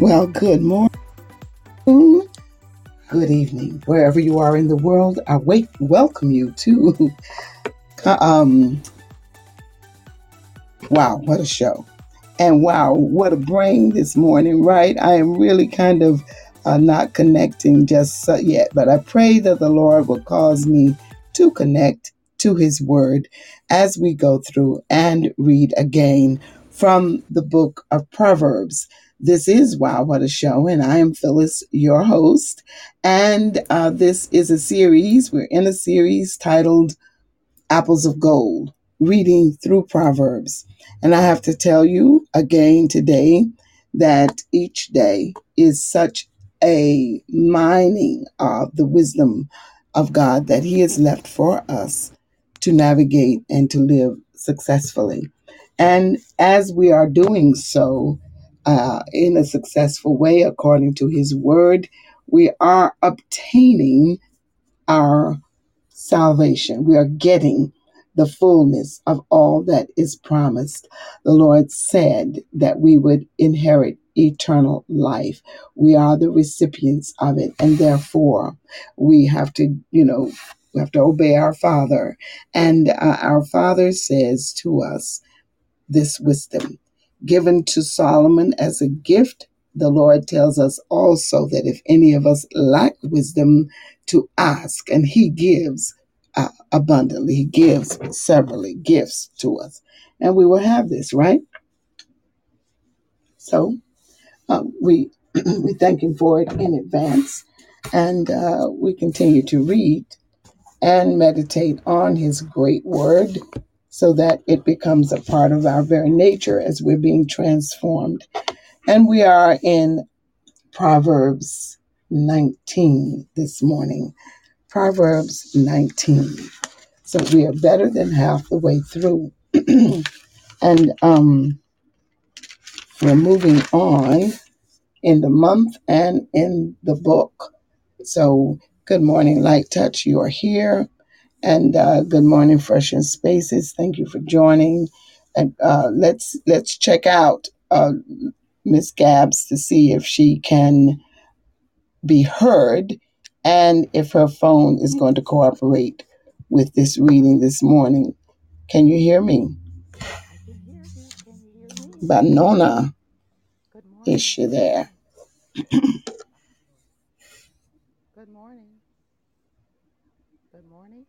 Well, good morning, good evening, wherever you are in the world. I wait, welcome you to. Um, wow, what a show! And wow, what a brain this morning, right? I am really kind of uh, not connecting just yet, but I pray that the Lord will cause me to connect to His Word as we go through and read again from the book of Proverbs. This is Wow, What a Show, and I am Phyllis, your host. And uh, this is a series, we're in a series titled apples of gold, reading through Proverbs. And I have to tell you again today that each day is such a mining of the wisdom of God that He has left for us to navigate and to live successfully. And as we are doing so uh, in a successful way, according to His word, we are obtaining our salvation. We are getting the fullness of all that is promised. The Lord said that we would inherit eternal life. We are the recipients of it, and therefore we have to, you know, we have to obey our Father. And uh, our Father says to us, this wisdom given to Solomon as a gift. The Lord tells us also that if any of us lack wisdom, to ask, and He gives uh, abundantly. He gives severally gifts to us, and we will have this right. So uh, we we thank Him for it in advance, and uh, we continue to read and meditate on His great Word so that it becomes a part of our very nature as we're being transformed. And we are in Proverbs 19 this morning. Proverbs 19. So we are better than half the way through. and um, we're moving on in the month and in the book. So, good morning, Light Touch. You are here. And uh, good morning, Fresh and Spaces. Thank you for joining. And uh, let's let's check out uh, Miss Gabs to see if she can be heard and if her phone is going to cooperate with this reading this morning. Can you hear me? Banona, is she there? Good morning. Good morning.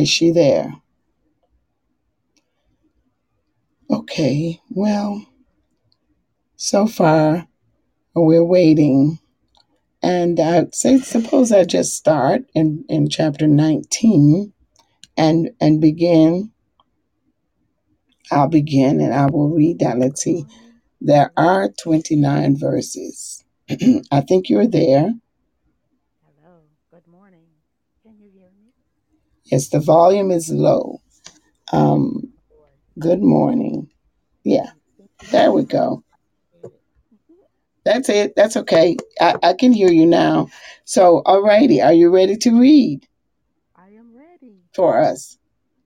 Is she there? Okay, well, so far we're waiting. And I'd say, suppose I just start in, in chapter 19 and, and begin. I'll begin and I will read that. Let's see. There are 29 verses. I think you're there. Hello. Good morning. Can you hear me? Yes, the volume is low. Um, good morning. Yeah, there we go. That's it. That's okay. I, I can hear you now. So, alrighty. Are you ready to read I am ready. for us?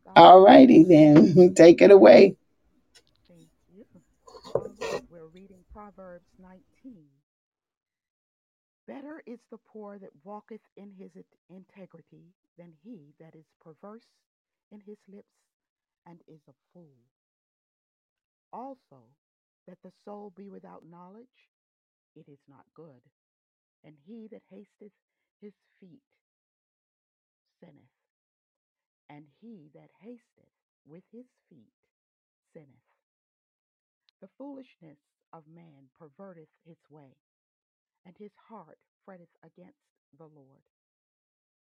God, Alrighty then. Take it away. thank you. All right. We're reading Proverbs 19. Better is the poor that walketh in his integrity than he that is perverse in his lips and is a fool. Also, that the soul be without knowledge, it is not good. And he that hasteth his feet sinneth. And he that hasteth with his feet sinneth. The foolishness of man perverteth his way, and his heart fretteth against the Lord.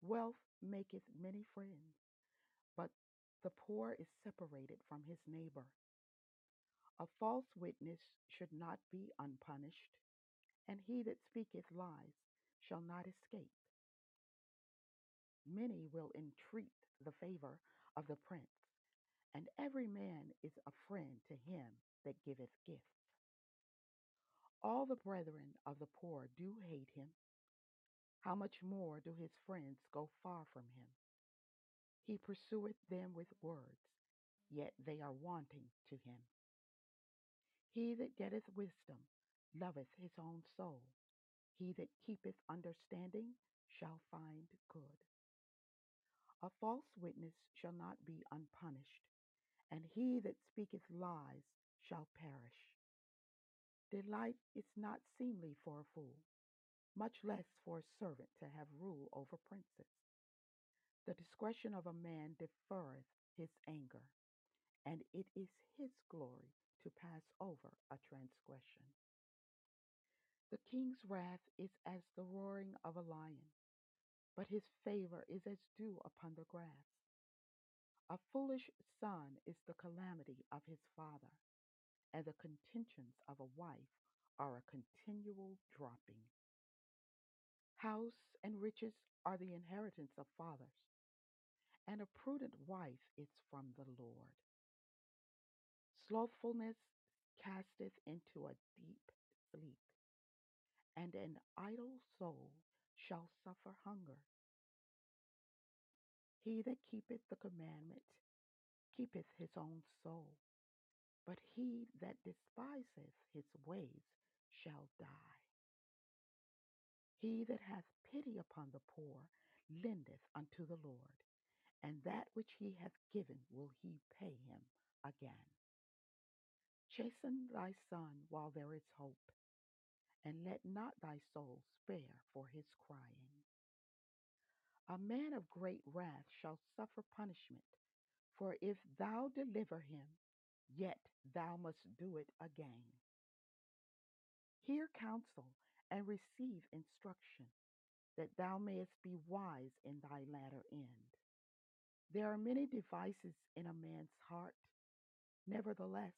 Wealth maketh many friends, but the poor is separated from his neighbor. A false witness should not be unpunished, and he that speaketh lies shall not escape. Many will entreat the favor of the prince, and every man is a friend to him that giveth gifts. All the brethren of the poor do hate him. How much more do his friends go far from him? He pursueth them with words, yet they are wanting to him. He that getteth wisdom loveth his own soul. He that keepeth understanding shall find good. A false witness shall not be unpunished, and he that speaketh lies shall perish. Delight is not seemly for a fool, much less for a servant to have rule over princes. The discretion of a man deferreth his anger, and it is his glory to pass over a transgression. The king's wrath is as the roaring of a lion, but his favor is as dew upon the grass. A foolish son is the calamity of his father, and the contentions of a wife are a continual dropping. House and riches are the inheritance of fathers, and a prudent wife is from the Lord. Slothfulness casteth into a deep sleep, and an idle soul shall suffer hunger. He that keepeth the commandment keepeth his own soul, but he that despiseth his ways shall die. He that hath pity upon the poor lendeth unto the Lord, and that which he hath given will he pay him again. Chasten thy son while there is hope, and let not thy soul spare for his crying. A man of great wrath shall suffer punishment, for if thou deliver him, yet thou must do it again. Hear counsel and receive instruction, that thou mayest be wise in thy latter end. There are many devices in a man's heart, nevertheless,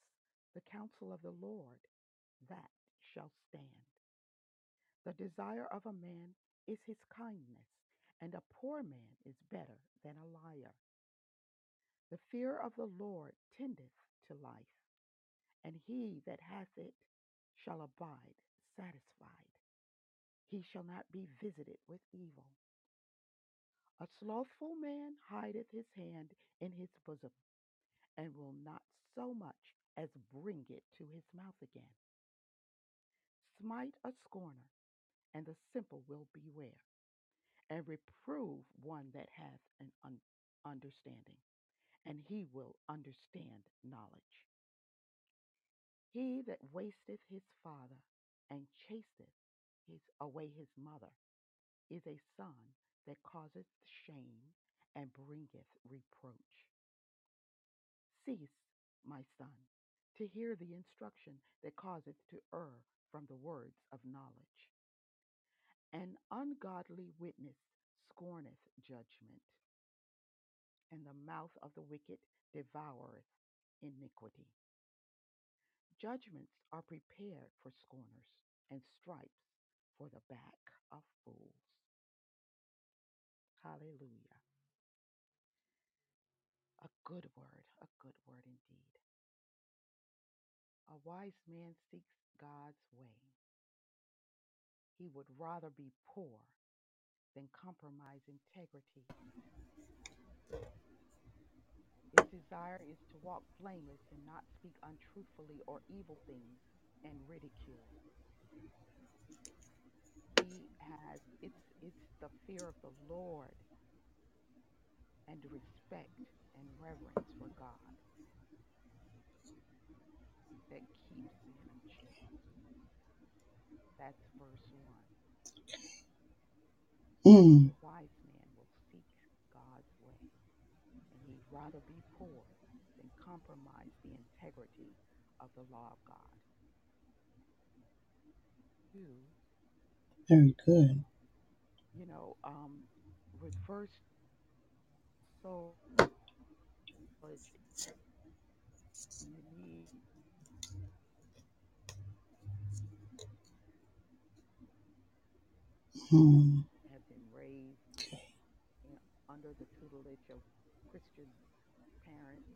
the counsel of the Lord, that shall stand. The desire of a man is his kindness, and a poor man is better than a liar. The fear of the Lord tendeth to life, and he that hath it shall abide satisfied. He shall not be visited with evil. A slothful man hideth his hand in his bosom, and will not so much as bring it to his mouth again. Smite a scorner, and the simple will beware, and reprove one that hath an un- understanding, and he will understand knowledge. He that wasteth his father and chaseth his away his mother is a son that causeth shame and bringeth reproach. Cease, my son, to hear the instruction that causeth to err from the words of knowledge. An ungodly witness scorneth judgment, and the mouth of the wicked devoureth iniquity. Judgments are prepared for scorners, and stripes for the back of fools. Hallelujah. A good word, a good word indeed. A wise man seeks God's way. He would rather be poor than compromise integrity. His desire is to walk blameless and not speak untruthfully or evil things and ridicule. He has it's it's the fear of the Lord and respect and reverence for God that keeps him in check. That's verse 1. Mm, A wise man will seek God's way, and he'd rather be poor than compromise of the law of God. Two, very good. you know, um, with first so you need Mm, have been raised in, under the tutelage of Christian parents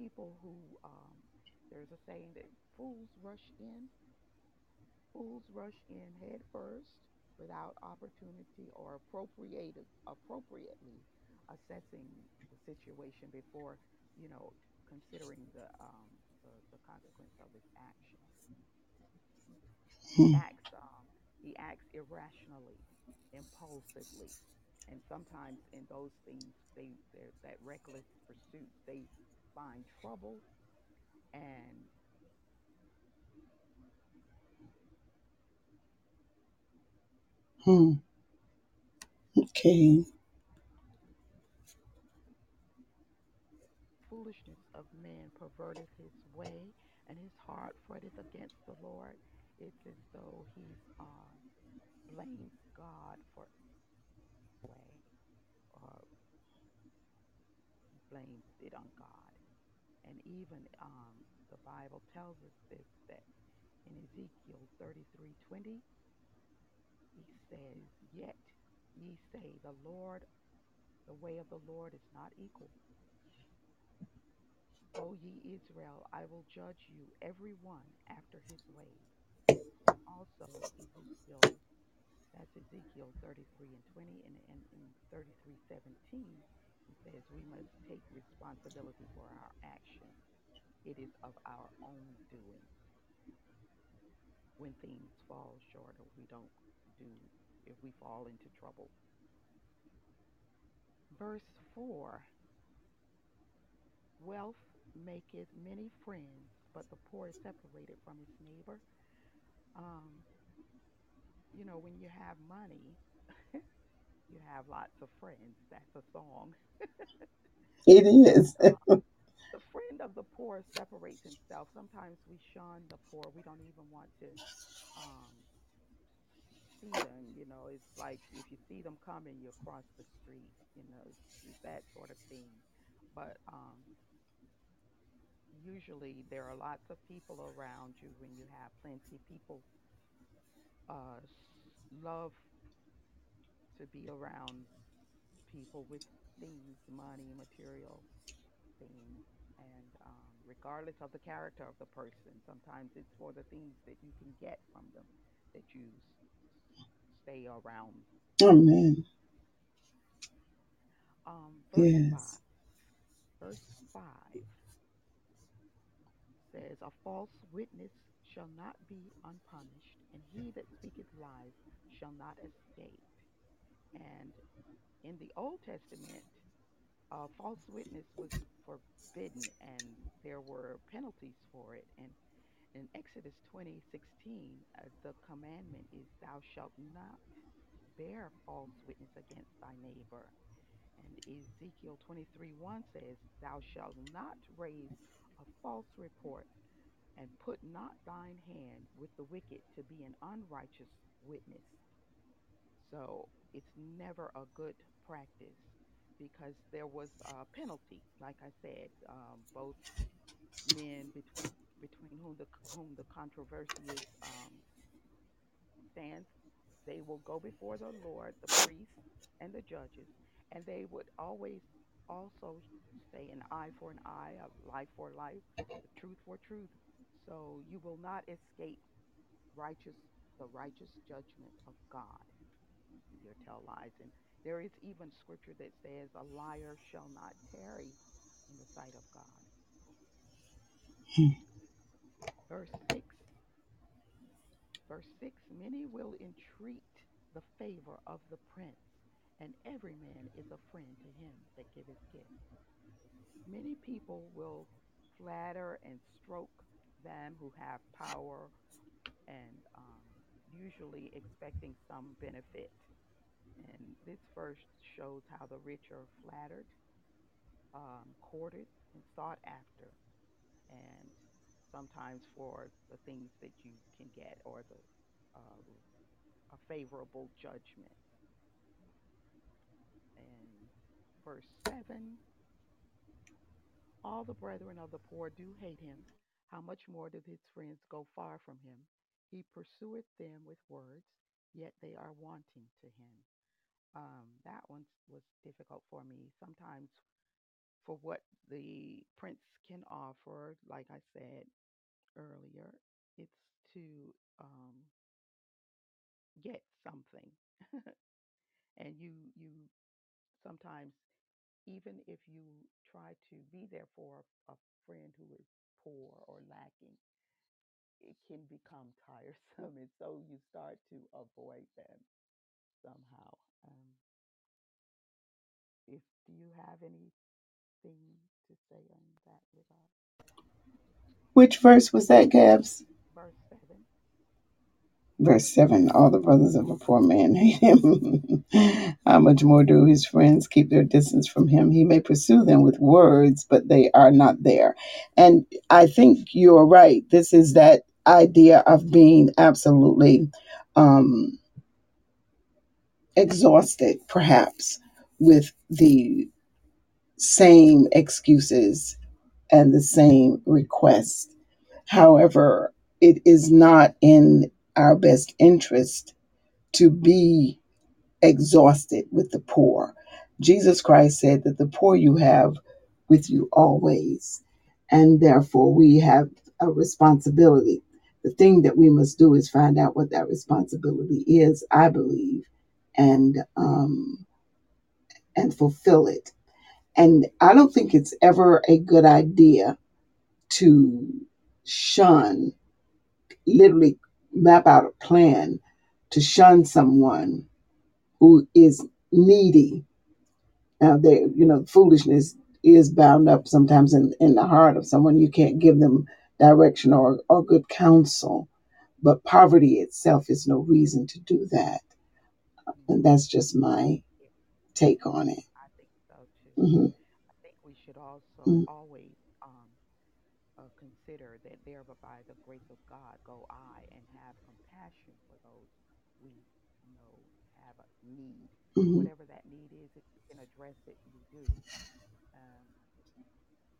people who um, there's a saying that fools rush in fools rush in head first without opportunity or appropriated appropriately assessing the situation before you know considering the um, the, the consequence of his action. He Hmm. acts um, he acts irrationally, impulsively, and sometimes in those things they that reckless pursuit they find trouble and Hmm. Okay. foolishness of man perverted his way, and his heart fretteth against the Lord. It's as though he's uh, blames God for way or blames it on God. And even um, the Bible tells us this that in Ezekiel thirty-three twenty, he says, Yet ye say, The Lord, the way of the Lord is not equal. O ye Israel, I will judge you every one after his ways. Also Ezekiel, that's Ezekiel 33 and 20, and, and in 33 17, he says we must take responsibility for our actions. It is of our own doing when things fall short or we don't do, if we fall into trouble. Verse 4 Wealth maketh many friends, but the poor is separated from his neighbor. Um, you know, when you have money, you have lots of friends. That's a song. It is. the friend of the poor separates himself. Sometimes we shun the poor. We don't even want to um, see them. You know, it's like if you see them coming, you cross the street. You know, that sort of thing. But um, usually there are lots of people around you when you have plenty. People uh, love to be around people with things, money, material things. And um, regardless of the character of the person, sometimes it's for the things that you can get from them that you stay around. Amen. Um, verse 5. Yes. Verse 5 says, A false witness shall not be unpunished, and he that speaketh lies shall not escape. And in the Old Testament, false witness was forbidden, and there were penalties for it. And in Exodus 20 16, uh, the commandment is, Thou shalt not bear false witness against thy neighbor. And Ezekiel 23 1 says, Thou shalt not raise a false report, and put not thine hand with the wicked to be an unrighteous witness. So it's never a good practice because there was a penalty. Like I said, um, both men between between whom the whom the controversy is um, stands, they will go before the Lord, the priests and the judges, and they would always also say an eye for an eye, a life for life, truth for truth. So you will not escape righteous the righteous judgment of God. You tell lies, and there is even scripture that says a liar shall not tarry in the sight of God. Verse six Verse 6 Many will entreat the favor of the prince, and every man is a friend to him that giveth gifts. Many people will flatter and stroke them who have power and um, usually expecting some benefit. And this verse shows how the rich are flattered, um, courted, and sought after, and sometimes for the things that you can get or the uh, a favorable judgment. And verse 7 All the brethren of the poor do hate him. How much more do his friends go far from him? He pursueth them with words, yet they are wanting to him. Um, that one was difficult for me. Sometimes, for what the prince can offer, like I said earlier, it's to um, get something, and you you sometimes even if you try to be there for a friend who is poor or lacking, it can become tiresome. And so you start to avoid them somehow. Do you have anything to say on that regard? Which verse was that, Gabs? Verse 7. Verse 7 All the brothers of a poor man hate him. How much more do his friends keep their distance from him? He may pursue them with words, but they are not there. And I think you're right. This is that idea of being absolutely um, exhausted, perhaps, with the same excuses and the same requests. However, it is not in our best interest to be exhausted with the poor. Jesus Christ said that the poor you have with you always, and therefore we have a responsibility. The thing that we must do is find out what that responsibility is, I believe, and um, and fulfill it. And I don't think it's ever a good idea to shun, literally map out a plan to shun someone who is needy. Now, they, you know, foolishness is bound up sometimes in, in the heart of someone. You can't give them direction or, or good counsel, but poverty itself is no reason to do that. And that's just my take on it. I think so too. hmm I think we should also always um, uh, consider that thereby the grace of God go I and have compassion for those we know have a need. hmm Whatever that need is, if you can address it, you do. Um,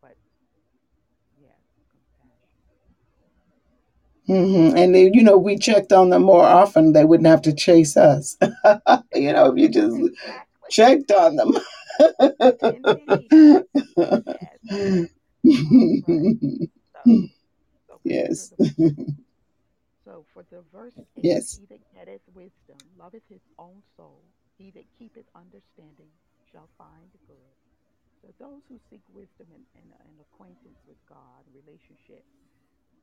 but yes, compassion. hmm And then, you know, we checked on them more often, they wouldn't have to chase us. you know, if you just Exactly. Checked on them. Yes. So, so yes. so for the verse eight, Yes. he that getteth wisdom loveth his own soul. He that keepeth understanding shall find good. So those who seek wisdom and, and, and acquaintance with God, relationship,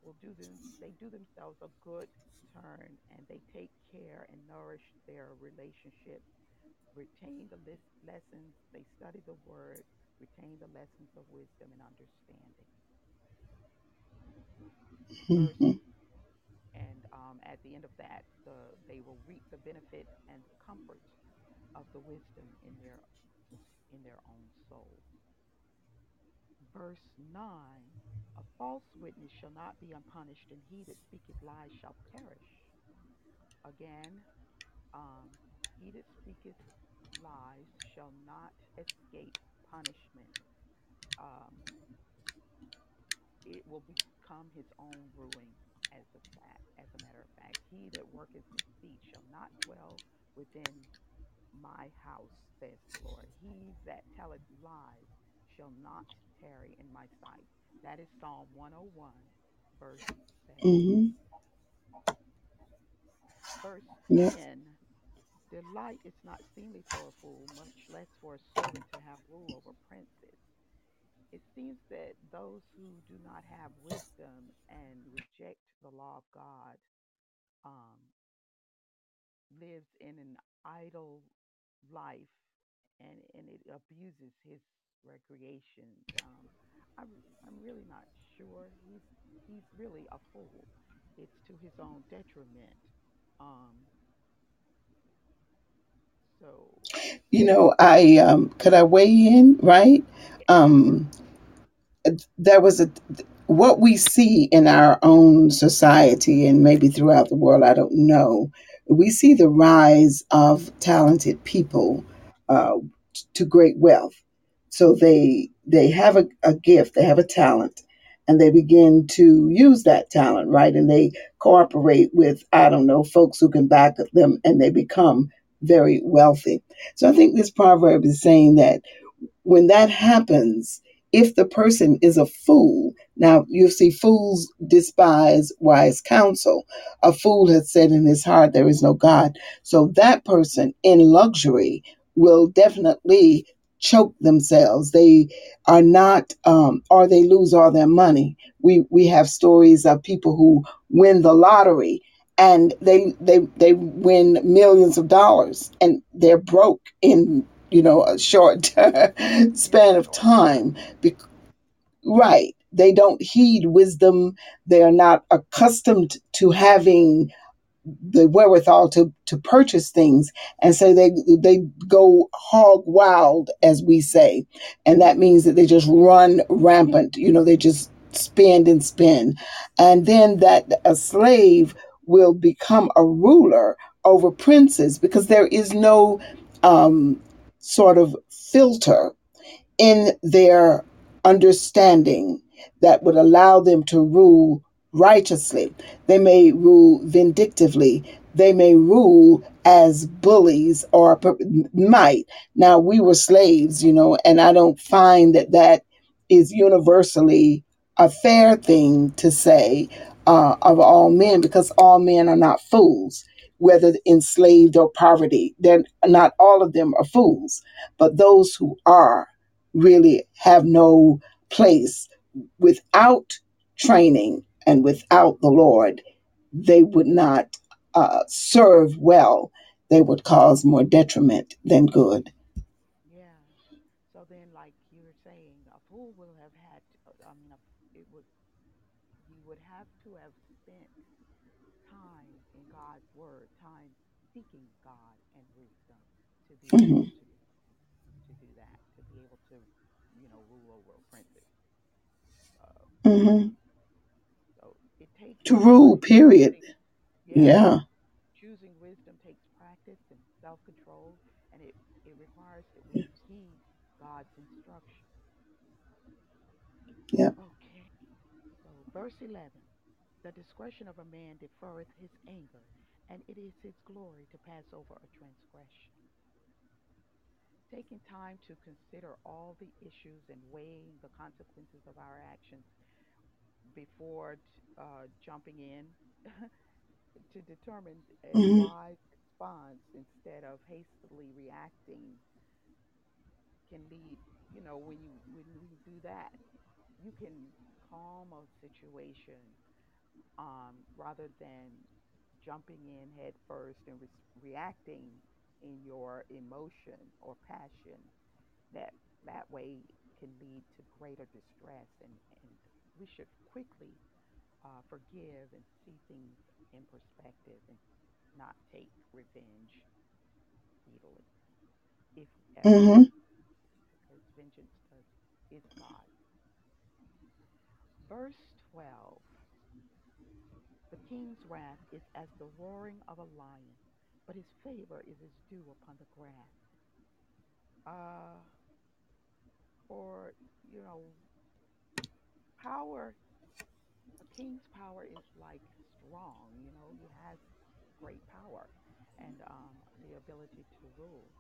will do them they do themselves a good turn and they take care and nourish their relationship, retain the lis- lessons, they study the word, retain the lessons of wisdom and understanding. Verse hmm and um, at the end of that, the they will reap the benefit and the comfort of the wisdom in their in their own soul. Verse nine: A false witness shall not be unpunished, and he that speaketh lies shall perish. Again, um, he that speaketh lies shall not escape punishment. Um, it will become his own ruin. As a fact, as a matter of fact, he that worketh deceit shall not dwell within my house, says the Lord. He that telleth lies shall not tarry in my sight. That is Psalm 101, verse 7. hmm Verse Yes. 10 Delight is not seemly for a fool, much less for a servant to have rule over princes. It seems that those who do not have wisdom and reject the law of God um, lives in an idle life and, and it abuses his recreation. Um, I'm, I'm really not sure. He's, he's really a fool. It's to his own detriment. Um, You know, I um, could I weigh in, right? Um, there was a what we see in our own society and maybe throughout the world i don't know. We see the rise of talented people uh, to great wealth. So they they have a, a gift they have a talent and they begin to use that talent right? And they cooperate with i don't know folks who can back them and they become very wealthy so i think this proverb is saying that when that happens, if the person is a fool, now you see, fools despise wise counsel. A fool has said in his heart, There is no God. So that person in luxury will definitely choke themselves. They are not, um, or they lose all their money. We we have stories of people who win the lottery and they they they win millions of dollars and they're broke in you know a short span of time. Bec- right. They don't heed wisdom. They are not accustomed to having the wherewithal to to purchase things and so they they go hog wild as we say and that means that they just run rampant you know they just spend and spend and then that a slave will become a ruler over princes because there is no um, sort of filter in their understanding that would allow them to rule righteously. They may rule vindictively. They may rule as bullies or might. Now, we were slaves, you know, and I don't find that that is universally a fair thing to say uh, of all men because all men are not fools, whether enslaved or poverty. They're not all of them are fools, but those who are really have no place without training and without the Lord. They would not uh, serve well. They would cause more detriment than good. Yeah. So then, like you were saying, a fool will have had, I mean, it would, he would have to have spent time in God's word, time seeking God and wisdom to be able hmm to to do that, to be able to, you know, rule over a princess. Uh, hmm so it takes To rule, period. yeah, Yeah. choosing wisdom takes practice and self control, and it it requires that we heed God's instruction. Yeah. Okay. Verse eleven. The discretion of a man deferreth his anger, and it is his glory to pass over a transgression. Taking time to consider all the issues and weighing the consequences of our actions before uh, jumping in to determine a hmm wise response instead of hastily reacting can lead, you know, when you when we do that, you can calm a situation um, rather than jumping in head first and re- reacting in your emotion or passion that that way can lead to greater distress and, and we should quickly uh, forgive and see things in perspective and not take revenge speedily if hmm because vengeance does, is God. Verse 12 The king's wrath is as the roaring of a lion, but his favor is as dew upon the grass. Uh, for, you know, power, a king's power is like strong, you know, he has great power and um, the ability to rule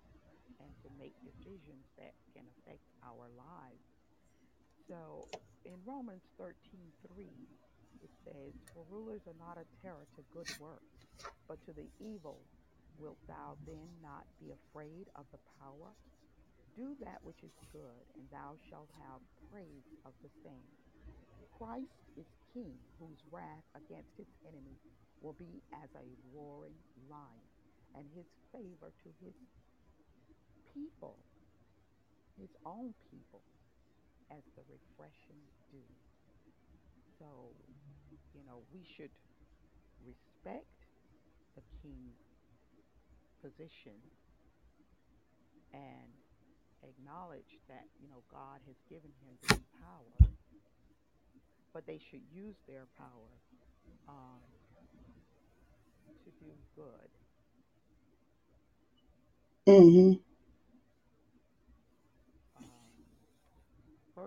and to make decisions that can affect our lives. So in Romans 13:3, it says, For rulers are not a terror to good works, but to the evil wilt thou then not be afraid of the power? Do that which is good, and thou shalt have praise of the same. Christ is king, whose wrath against his enemies will be as a roaring lion, and his favor to his people, his own people, as the refreshing dew. So, you know, we should respect the king's position and acknowledge that, you know, God has given him this power, but they should use their power um, to do good. hmm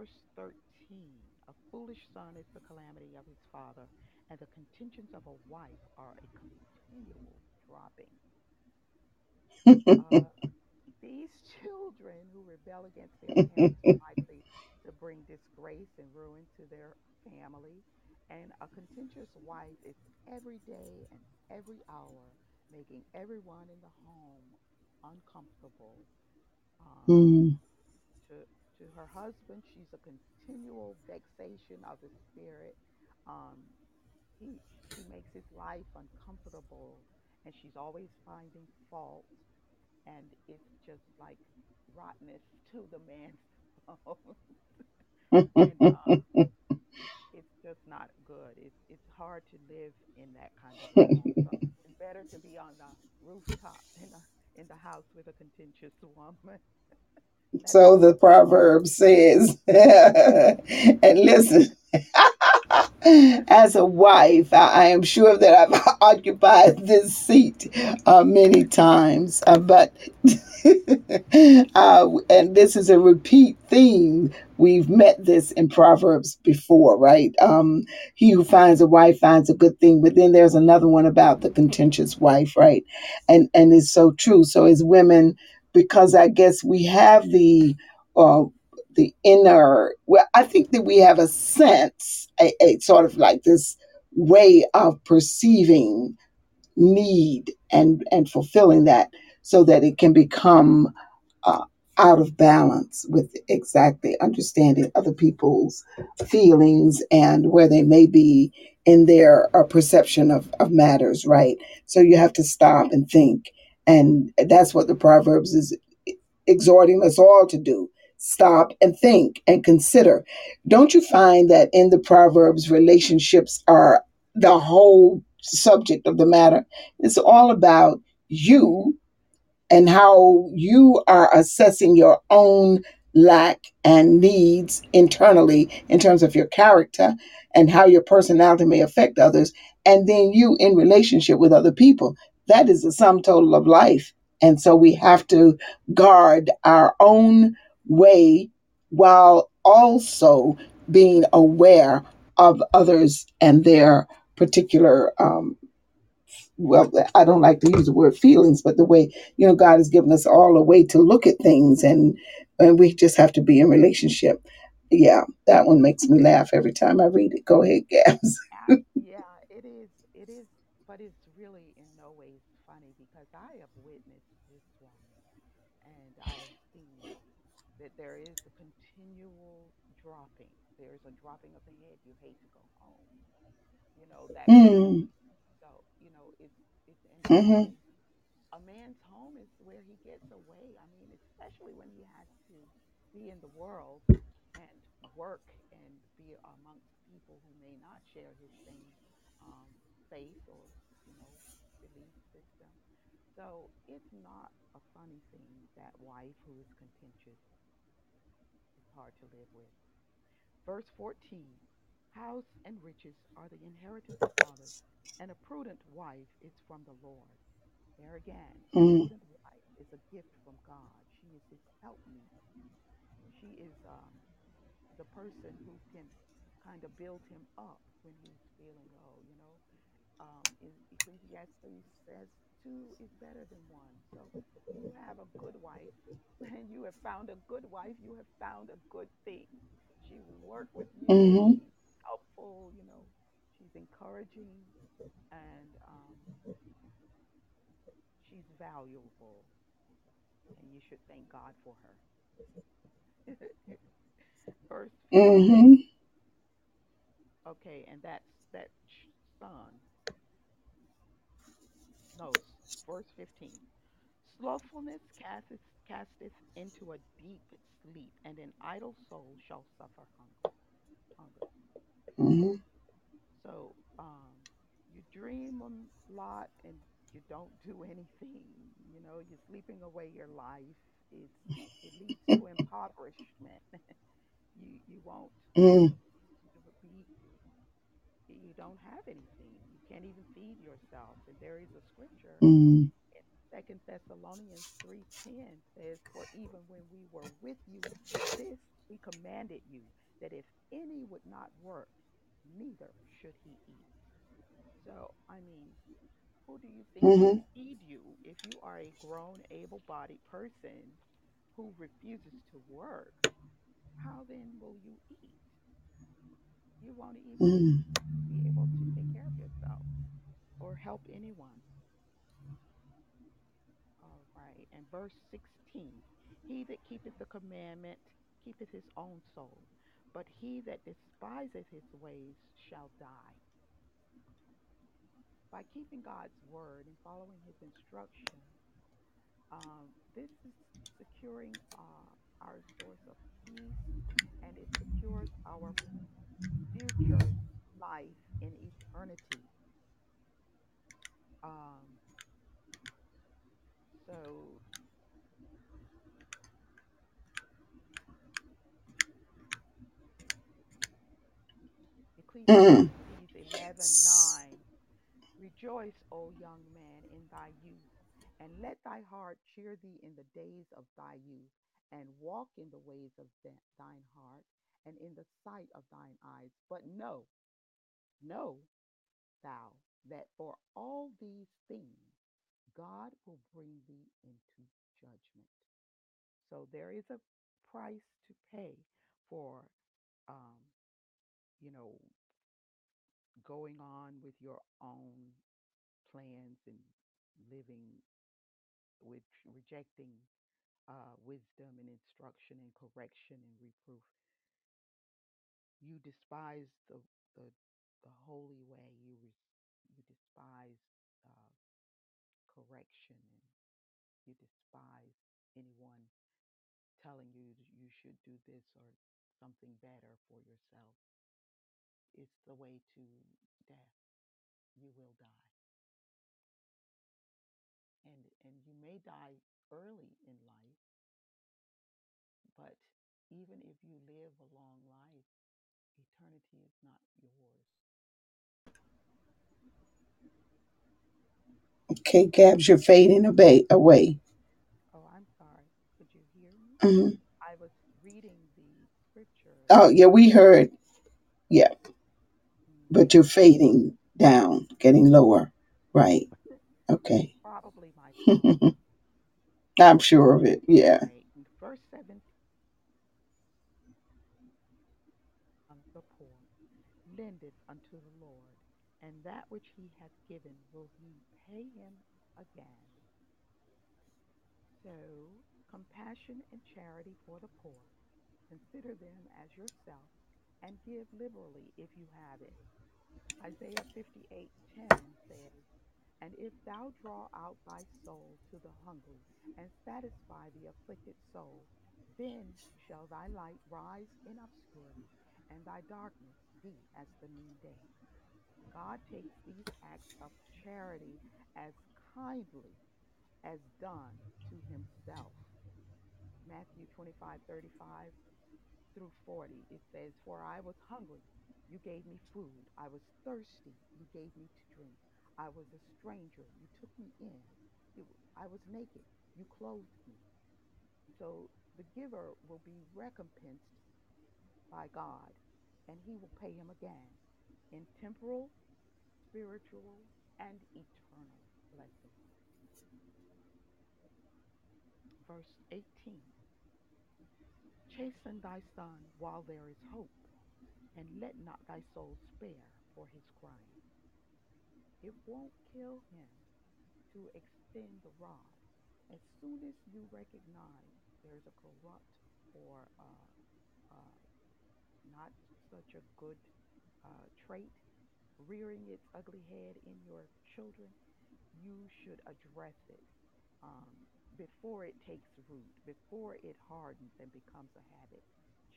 verse 13 A foolish son is the calamity of his father, and the contentions of a wife are a continual dropping. Uh, These children who rebel against their parents are likely to bring disgrace and ruin to their family. And a contentious wife is every day and every hour making everyone in the home uncomfortable. Um, hmm her husband. She's a continual vexation of the spirit. Um, he she makes his life uncomfortable, and she's always finding fault, and it's just like rottenness to the man's bone. and uh, it's just not good. It's it's hard to live in that kind of. So it's better to be on the rooftop in a in the house with a contentious woman. So the proverb says, and listen, as a wife, I, I am sure that I've occupied this seat uh, many times, uh, but uh, and this is a repeat theme. We've met this in Proverbs before, right? Um, he who finds a wife finds a good thing, but then there's another one about the contentious wife, right? And and it's so true. So as women, because I guess we have the uh, the inner. Well, I think that we have a sense, a, a sort of like this way of perceiving need and and fulfilling that so that it can become uh, out of balance with exactly understanding other people's feelings and where they may be in their uh, perception of, of matters right so you have to stop and think and that's what the proverbs is exhorting us all to do. Stop and think and consider. Don't you find that in the proverbs relationships are the whole subject of the matter? It's all about you and how you are assessing your own lack and needs internally in terms of your character and how your personality may affect others, and then you in relationship with other people. That is the sum total of life. And so we have to guard our own way while also being aware of others and their particular um, well, I don't like to use the word feelings, but the way, you know, God has given us all a way to look at things and and we just have to be in relationship. Yeah, that one makes me laugh every time I read it. Go ahead, Gabs. Yeah, yeah, it is. It is, but it's really in no ways funny because I have witnessed this woman and I have seen that there is a continual dropping. There's a dropping of the head. You hate to go home. You know that Mm. So you know it's it's mm-hmm, a man's home is where he gets away. I mean, especially when he has to be in the world and work and be amongst people who may not share his same um, faith or, you know, belief system. So it's not a funny thing that wife who is contentious is hard to live with. Verse 14 House and riches are the inheritance of fathers, and a prudent wife is from the Lord. There again, a mm, prudent wife is a gift from God. She is his helpmeet. She is um, the person who can kind of build him up when he's feeling low. You know, um, Ecclesiastes says two is better than one. So you have a good wife, and you have found a good wife. You have found a good thing. She will work with you. mm-hmm, She's helpful. You know, she's encouraging, and um, she's valuable. And you should thank God for her. 15. mm-hmm, Okay, and that's that son. No, verse 15. Slothfulness casteth, casteth into a deep sleep, and an idle soul shall suffer hunger. hunger. mm-hmm, So um, you dream a lot and you don't do anything. You know, you're sleeping away your life. It's, it leads to impoverishment. you you won't mm, be you don't have anything. Can't even feed yourself. And there is a scripture mm, Second Thessalonians three ten says, For even when we were with you, this we commanded you, that if any would not work, neither should he eat. So I mean, who do you think will mm-hmm, feed you if you are a grown, able bodied person who refuses to work? How then will you eat? You won't even mm, be able to take care of yourself or help anyone. All right. And verse 16 He that keepeth the commandment keepeth his own soul, but he that despiseth his ways shall die. By keeping God's word and following his instruction, um, this is securing uh, our source of peace and it secures our future life in eternity. Um, so Mm. Ecclesiastes 11:9 Rejoice, O young man, in thy youth, and let thy heart cheer thee in the days of thy youth, and walk in the ways of th- thine heart, and in the sight of thine eyes. But know, know thou that for all these things God will bring thee into judgment. So there is a price to pay for, um, you know, going on with your own plans and living with rejecting uh, wisdom and instruction and correction and reproof. You despise the the, the holy way. You despise uh, correction and you despise anyone telling you you should do this or something better for yourself. It's the way to death. You will die, and and you may die early in life But even if you live a long life, eternity is not yours. Okay, Gabs, you're fading away. away. Oh, I'm sorry. Could you hear me? hmm I was reading the scripture. Oh, yeah, we heard. Yeah, Mm, but you're fading down, getting lower. Right. Okay. probably my phone. I'm sure of it. Yeah. Verse 17, um, the poor lendeth unto the Lord, and that which he hath given will he pay him again. So, compassion and charity for the poor. Consider them as yourself, and give liberally if you have it. Isaiah 58:10 says, And if thou draw out thy soul to the hungry, and satisfy the afflicted soul, then shall thy light rise in obscurity, and thy darkness be as the noonday. God takes these acts of charity as kindly as done to himself. Matthew 25:35 through 40, it says, For I was hungry, you gave me food. I was thirsty, you gave me to drink. I was a stranger, you took me in. You, I was naked, you clothed me. So the giver will be recompensed by God, and he will pay him again in temporal, spiritual, and eternal blessings. Verse 18 Chasten thy son while there is hope, and let not thy soul spare for his crying It won't kill him to extend the rod. As soon as you recognize there's a corrupt or uh, uh, not such a good uh, trait rearing its ugly head in your children, you should address it um, before it takes root, before it hardens and becomes a habit.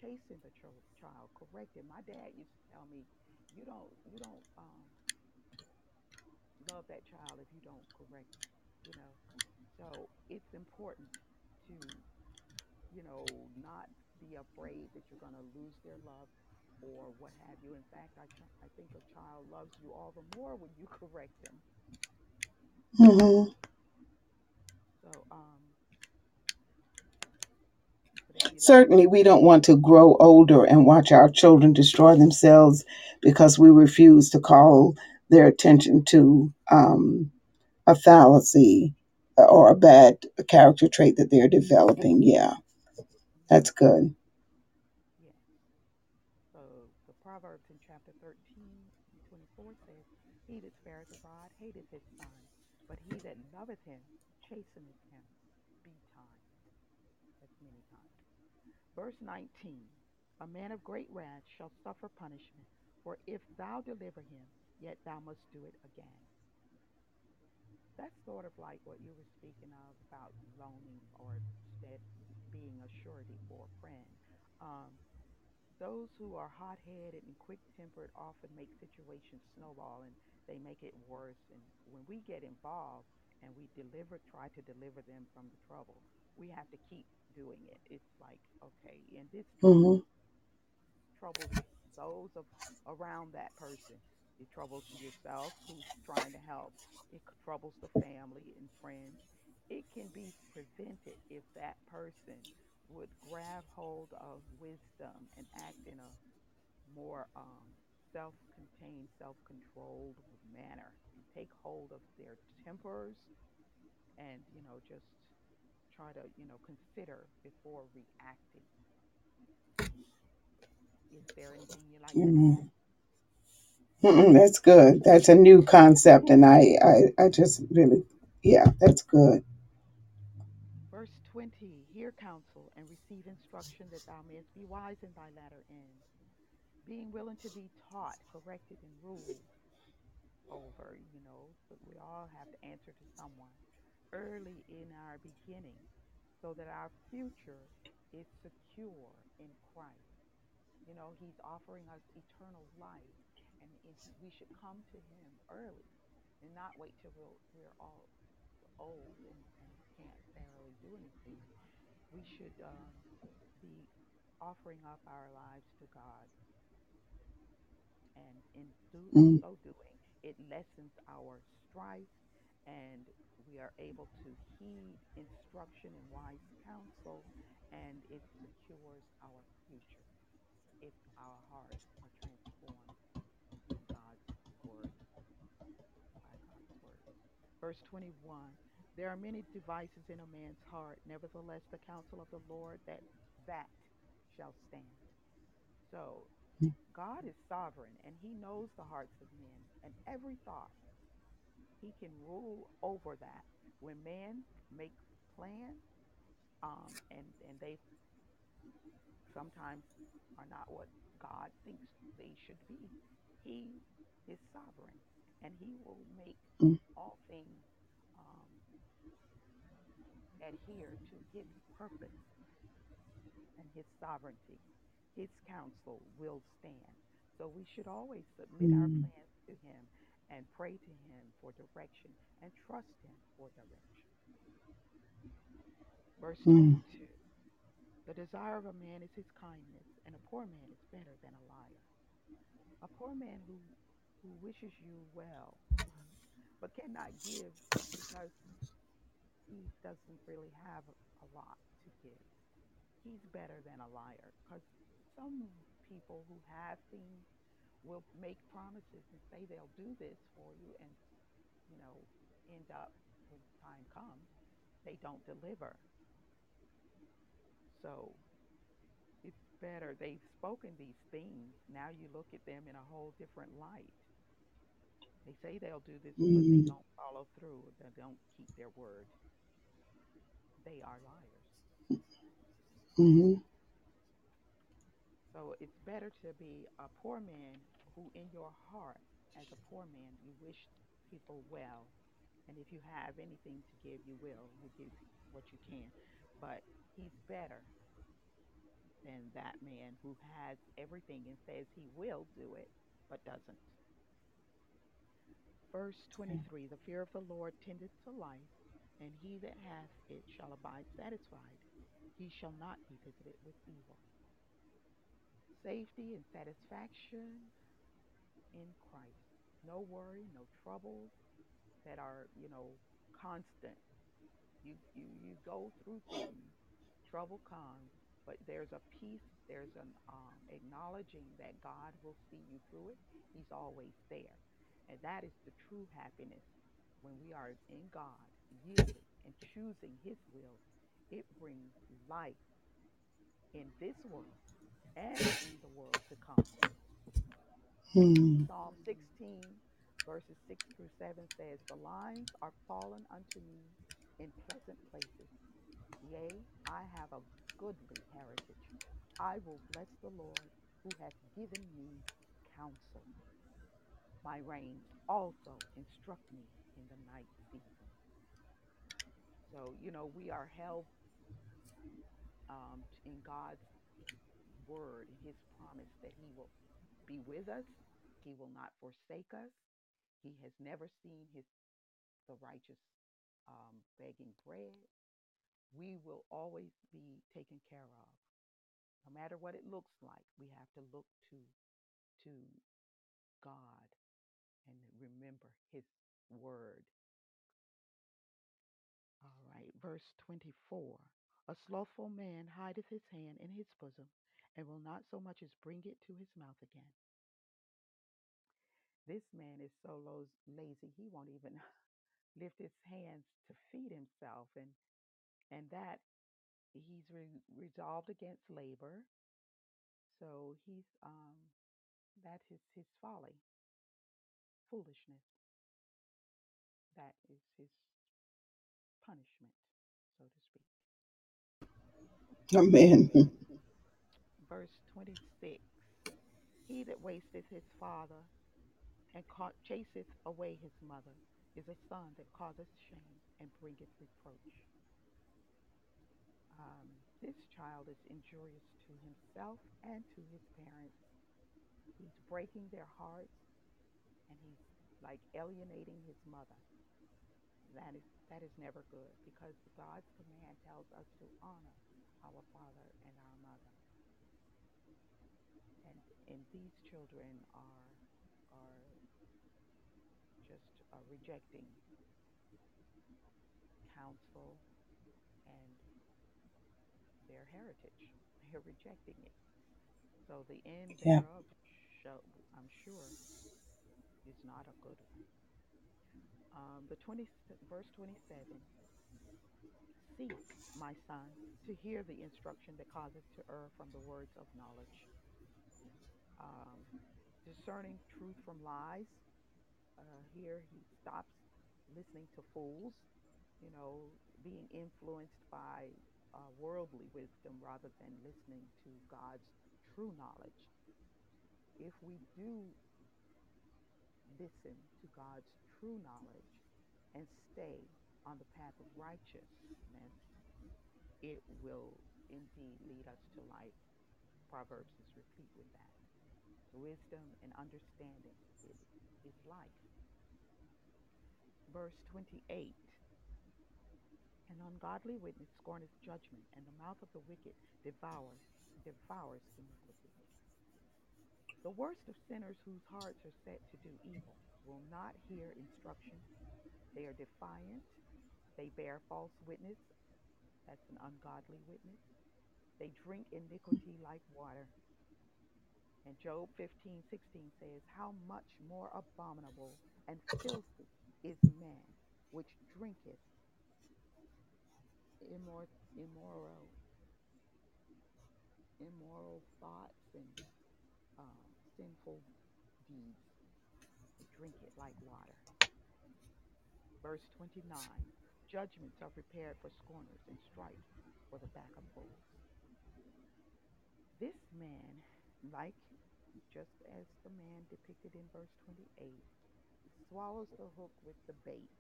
Chasing the ch- child, correct him. My dad used to tell me, "You don't, you don't um, love that child if you don't correct them." You know, So it's important to, you know, not be afraid that you're going to lose their love or what have you. In fact, I, I think a child loves you all the more when you correct them. hmm So, um, but if you let them, Certainly, we don't want to grow older and watch our children destroy themselves because we refuse to call their attention to um, a fallacy or a bad character trait that they're developing. Yeah, that's good. yes. So the Proverbs in chapter 13 and 24 says, He that spareth the rod hateth his son, but he that loveth him chasteneth him betimes. That's many times. Verse 19 A man of great wrath shall suffer punishment, for if thou deliver him, yet thou must do it again. That's sort of like what you were speaking of about loaning or stead being a surety for a friend. Um, those who are hot headed and quick tempered often make situations snowball and they make it worse. And when we get involved and we deliver, try to deliver them from the trouble, we have to keep doing it. It's like, okay, and this hmm trouble troubles those of around that person. It troubles yourself who's trying to help. It troubles the family and friends. It can be prevented if that person would grab hold of wisdom and act in a more um, self-contained, self-controlled manner. Take hold of their tempers and you know just try to you know consider before reacting. Is there anything you'd like to hmm add? Mm-mm, that's good. That's a new concept, and I, I, I just really, yeah, that's good. Verse 20 Hear counsel and receive instruction that thou mayest be wise in thy latter end, being willing to be taught, corrected, and ruled over. You know, but we all have to answer to someone early in our beginning so that our future is secure in Christ. You know, He's offering us eternal life, and, we should come to Him early and not wait till we're, we're all old and, and can't barely do anything. We should um, be offering up our lives to God, and in do Mm, so doing, it lessens our strife, and we are able to heed instruction and wise counsel, and it secures our future if our hearts are transformed in God's word by God's word. Verse 21 There are many devices in a man's heart, nevertheless, the counsel of the Lord that that shall stand. So God is sovereign and he knows the hearts of men and every thought. He can rule over that. When men make plans, um, and, and they sometimes are not what God thinks they should be, he is sovereign and he will make mm, all things um, adhere to his purpose and his sovereignty. His counsel will stand. So we should always submit our mm, plans to him and pray to him for direction and trust him for direction. Verse mm, 22 The desire of a man is his kindness, and a poor man is better than a liar. A poor man who, who wishes you well but cannot give because he doesn't really have a lot to give. He's better than a liar because some people who have things will make promises and say they'll do this for you and you know end up when time comes they don't deliver. So it's better they've spoken these things now you look at them in a whole different light. They say they'll do this but they mm, don't follow through they don't keep their word. They are liars. Mhm, so it's better to be a poor man who in your heart as a poor man you wish people well And if you have anything to give, you will. You give what you can. But he's better than that man who has everything and says he will do it, but doesn't. Verse hmm. 23 The fear of the Lord tendeth to life, and he that hath it shall abide satisfied. He shall not be visited with evil. Safety and satisfaction in Christ. No worry, no troubles that are, you know, constant You you you go through things, trouble comes, but there's a peace, there's an um, acknowledging that God will see you through it. He's always there, and that is the true happiness when we are in God, yielding and choosing His will. It brings life in this world and in the world to come. mm, Psalm 16, verses 6 through 7 says, The lines are fallen unto me in pleasant places. Yea, I have a goodly heritage. I will bless the Lord who hath given me counsel. My reins also instruct me in the night season. So, you know, we are held um, in God's word, in his promise that he will be with us. He will not forsake us. He has never seen his the righteous um, begging bread. We will always be taken care of. No matter what it looks like, we have to look to to God and remember his word. All right, verse 24. A slothful man hideth his hand in his bosom and will not so much as bring it to his mouth again. This man is so lazy, he won't even lift his hands to feed himself. And, and that he's re- resolved against labor. So he's, um, that is his folly, foolishness. That is his punishment, so to speak. Amen. Verse 26 He that wasteth his father and chaseth away his mother is a son that causeth shame and bringeth reproach. Um, this child is injurious to himself and to his parents. He's breaking their hearts and he's like alienating his mother. That is that is never good because God's command tells us to honor our father and our mother. And these children are are just uh, rejecting counsel and their heritage. They're rejecting it. So the end Yeah. thereof, show, I'm sure, is not a good one. Um, the 20, verse 27 Seek, my son, to hear the instruction that causes to err from the words of knowledge, um, discerning truth from lies. Uh, here he stops listening to fools, you know, being influenced by uh, worldly wisdom rather than listening to God's true knowledge. If we do listen to God's true knowledge and stay on the path of righteousness, it will indeed lead us to life. Proverbs is replete with that. Wisdom and understanding is life. Verse 28 An ungodly witness scorneth judgment, and the mouth of the wicked devours, devours iniquity. The worst of sinners whose hearts are set to do evil will not hear instruction. They are defiant. They bear false witness. That's an ungodly witness. They drink iniquity like water. And Job 15 16 says, How much more abominable and filthy is man which drinketh immor- immoral, immoral thoughts and um, sinful deeds. They drink it like water. Verse 29 Judgments are prepared for scorners and strife for the back of fools. This man, like just as the man depicted in verse 28, swallows the hook with the bait.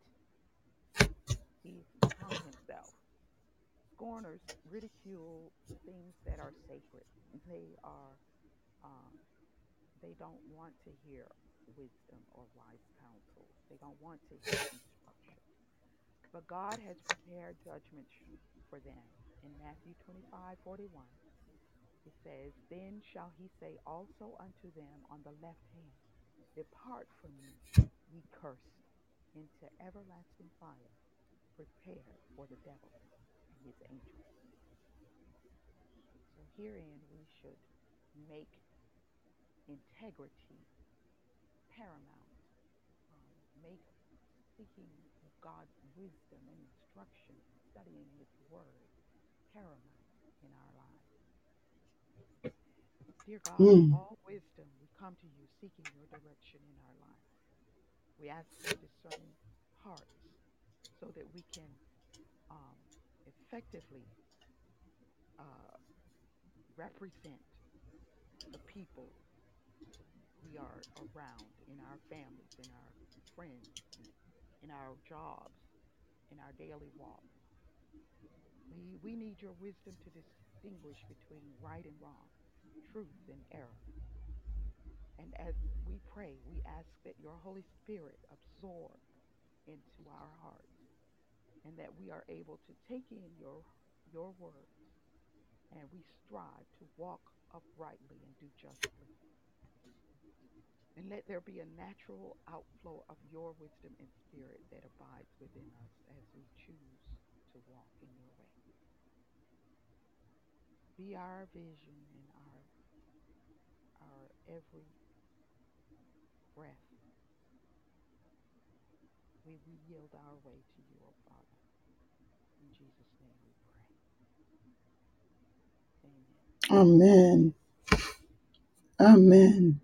He's hung himself. Scorners ridicule things that are sacred. They are, um, they don't want to hear wisdom or wise counsel. They don't want to hear instruction. But God has prepared judgment for them. In Matthew 25, 41, it says, Then shall he say also unto them on the left hand, Depart from me, ye cursed, into everlasting fire, prepared for the devil and his angels. So herein we should make integrity paramount. Um, make seeking God's wisdom and instruction, studying his word paramount in our. Dear God, Mm. all wisdom, we come to you seeking your direction in our lives. We ask for discerning hearts so that we can um, effectively uh, represent the people we are around in our families, in our friends, in, in our jobs, in our daily walk. We, we need your wisdom to distinguish between right and wrong, truth and error. And as we pray, we ask that your Holy Spirit absorb into our hearts and that we are able to take in your, your word and we strive to walk uprightly and do justly. And let there be a natural outflow of your wisdom and spirit that abides within us as we choose to walk in your way. Be our vision and our every breath. We, we yield our way to you, O Father. In Jesus' name we pray. Amen. Amen. Amen.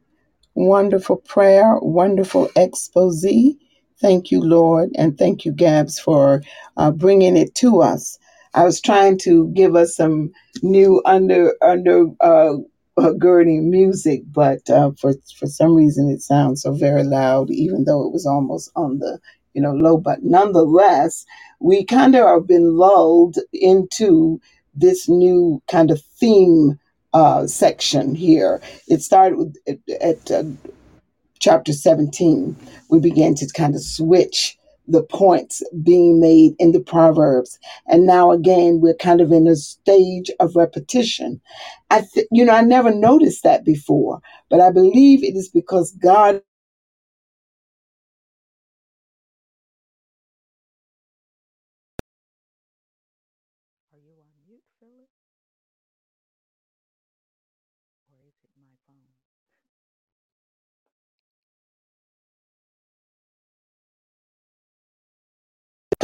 Wonderful prayer, wonderful expose. Thank you, Lord, and thank you, Gabs, for uh, bringing it to us. I was trying to give us some new under under uh, girding music, but uh, for for some reason it sounds so very loud, even though it was almost on the you know low. But nonetheless, we kind of have been lulled into this new kind of theme uh, section here. It started with, at, at uh, chapter 17, we began to kind of switch the points being made in the Proverbs. And now again, we're kind of in a stage of repetition. I, th- you know, I never noticed that before, but I believe it is because God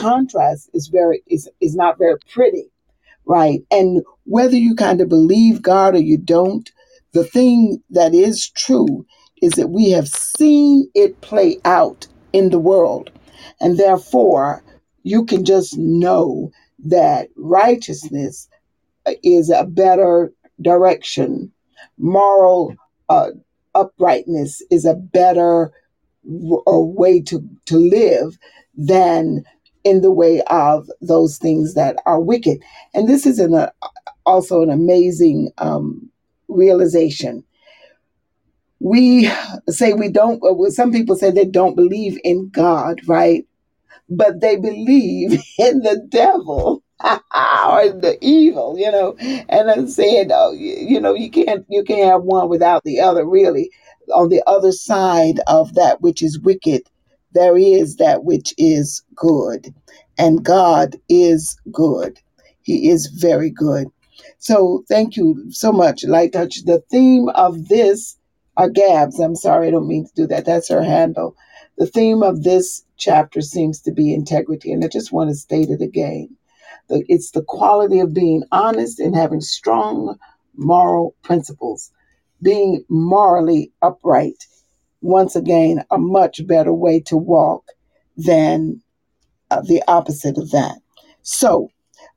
contrast is very is is not very pretty right? And whether you kind of believe God or you don't, the thing that is true is that we have seen it play out in the world. And therefore, you can just know that righteousness is a better direction, moral uh, uprightness is a better w- way to, to live than in the way of those things that are wicked. And this is an, uh, also an amazing um, realization. We say we don't, uh, some people say they don't believe in God, right? but they believe in the devil or the evil, you know. And I'm saying, oh, you, you know, you can't you can't have one without the other. Really, on the other side of that which is wicked, there is that which is good, and God is good. He is very good. So thank you so much, Light Touch. The theme of this, uh, Gabs. I'm sorry, I don't mean to do that. That's her handle the theme of this chapter seems to be integrity, and I just want to state it again. It's the quality of being honest and having strong moral principles, being morally upright. Once again, a much better way to walk than uh, the opposite of that. So,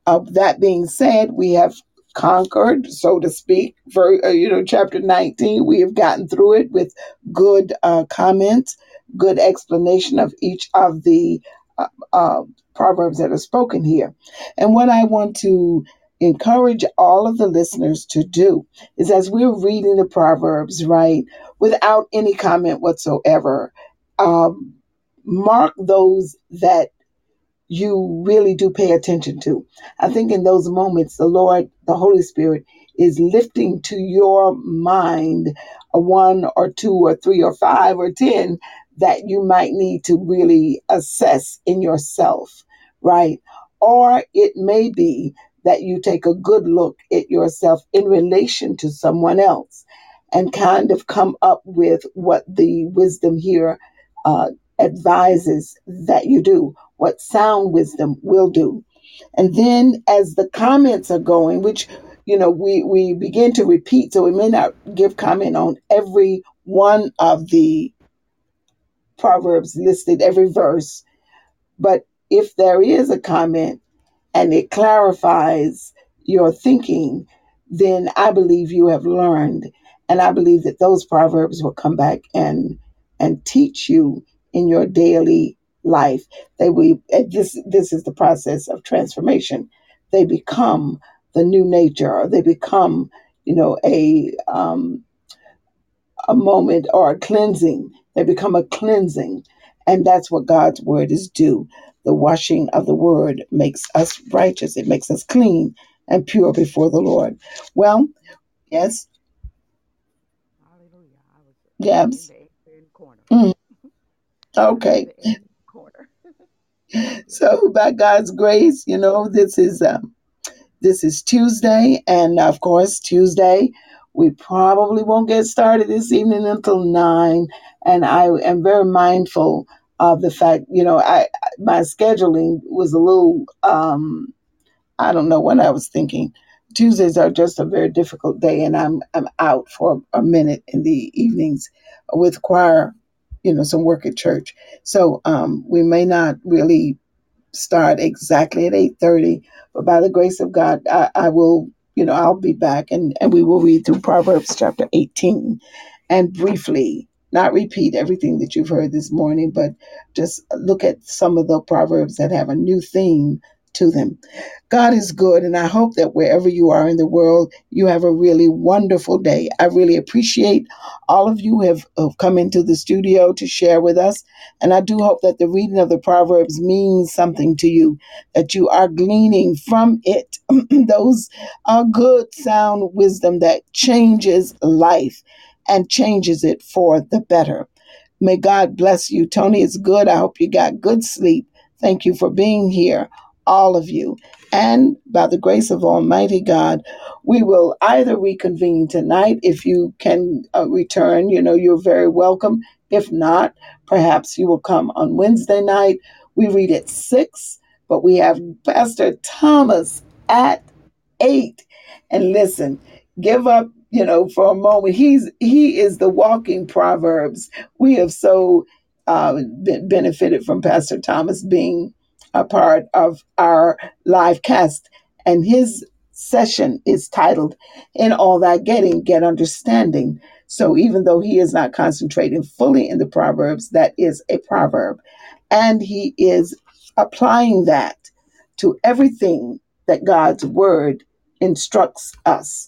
uh, that being said, we have conquered, so to speak, for uh, you know, chapter 19. We have gotten through it with good uh, comments, good explanation of each of the uh, uh, proverbs that are spoken here. And what I want to encourage all of the listeners to do is as we're reading the proverbs, right, without any comment whatsoever, um, mark those that you really do pay attention to. I think in those moments, the Lord, the Holy Spirit, is lifting to your mind a one or two or three or five or ten that you might need to really assess in yourself, right? Or it may be that you take a good look at yourself in relation to someone else and kind of come up with what the wisdom here uh, advises that you do what sound wisdom will do. And then as the comments are going, which you know we we begin to repeat, so we may not give comment on every one of the proverbs listed, every verse, but if there is a comment and it clarifies your thinking, then I believe you have learned. And I believe that those proverbs will come back and and teach you in your daily life. They will this this is the process of transformation. They become the new nature or they become, you know, a um a moment or a cleansing. They become a cleansing. And that's what God's word is due. The washing of the word makes us righteous, it makes us clean and pure before the Lord. Well, yes, Hallelujah. I was in the amen corner. Mm, I was in okay. the amen corner. So by God's grace, you know, this is um, this is Tuesday, and of course, Tuesday we probably won't get started this evening until nine. And I am very mindful of the fact, you know, I my scheduling was a little um, I don't know what I was thinking. Tuesdays are just a very difficult day, and I'm I'm out for a minute in the evenings with choir, you know, some work at church. So um, we may not really start exactly at 8.30 but by the grace of god I, I will you know i'll be back and, and we will read through proverbs chapter 18 and briefly not repeat everything that you've heard this morning but just look at some of the proverbs that have a new theme to them. God is good, and I hope that wherever you are in the world, you have a really wonderful day. I really appreciate all of you who have, have come into the studio to share with us, and I do hope that the reading of the Proverbs means something to you, that you are gleaning from it. Those are good, sound wisdom that changes life and changes it for the better. May God bless you. Tony, it's good. I hope you got good sleep. Thank you for being here, all of you. And by the grace of Almighty God, we will either reconvene tonight. If you can uh, return, you know, you're very welcome. If not, perhaps you will come on Wednesday night. We read at 6, but we have Pastor Thomas at 8. And listen, give up, you know, for a moment. He's he is the walking proverbs. We have so uh, be- benefited from Pastor Thomas being a part of our live cast, and his session is titled "In All That Getting, Get Understanding." So even though he is not concentrating fully in the proverbs, that is a proverb, and he is applying that to everything that God's word instructs us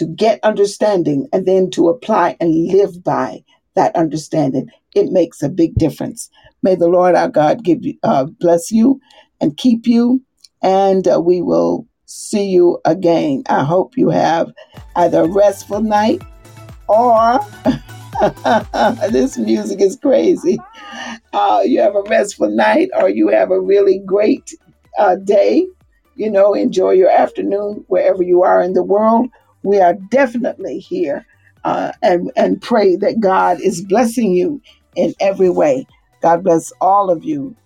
to get understanding and then to apply and live by that understanding. It makes a big difference. May the Lord our God give you, uh, bless you and keep you, and uh, we will see you again. I hope you have either a restful night or this music is crazy. Uh, you have a restful night or you have a really great uh, day. You know, enjoy your afternoon wherever you are in the world. We are definitely here uh, and, and pray that God is blessing you in every way. God bless all of you.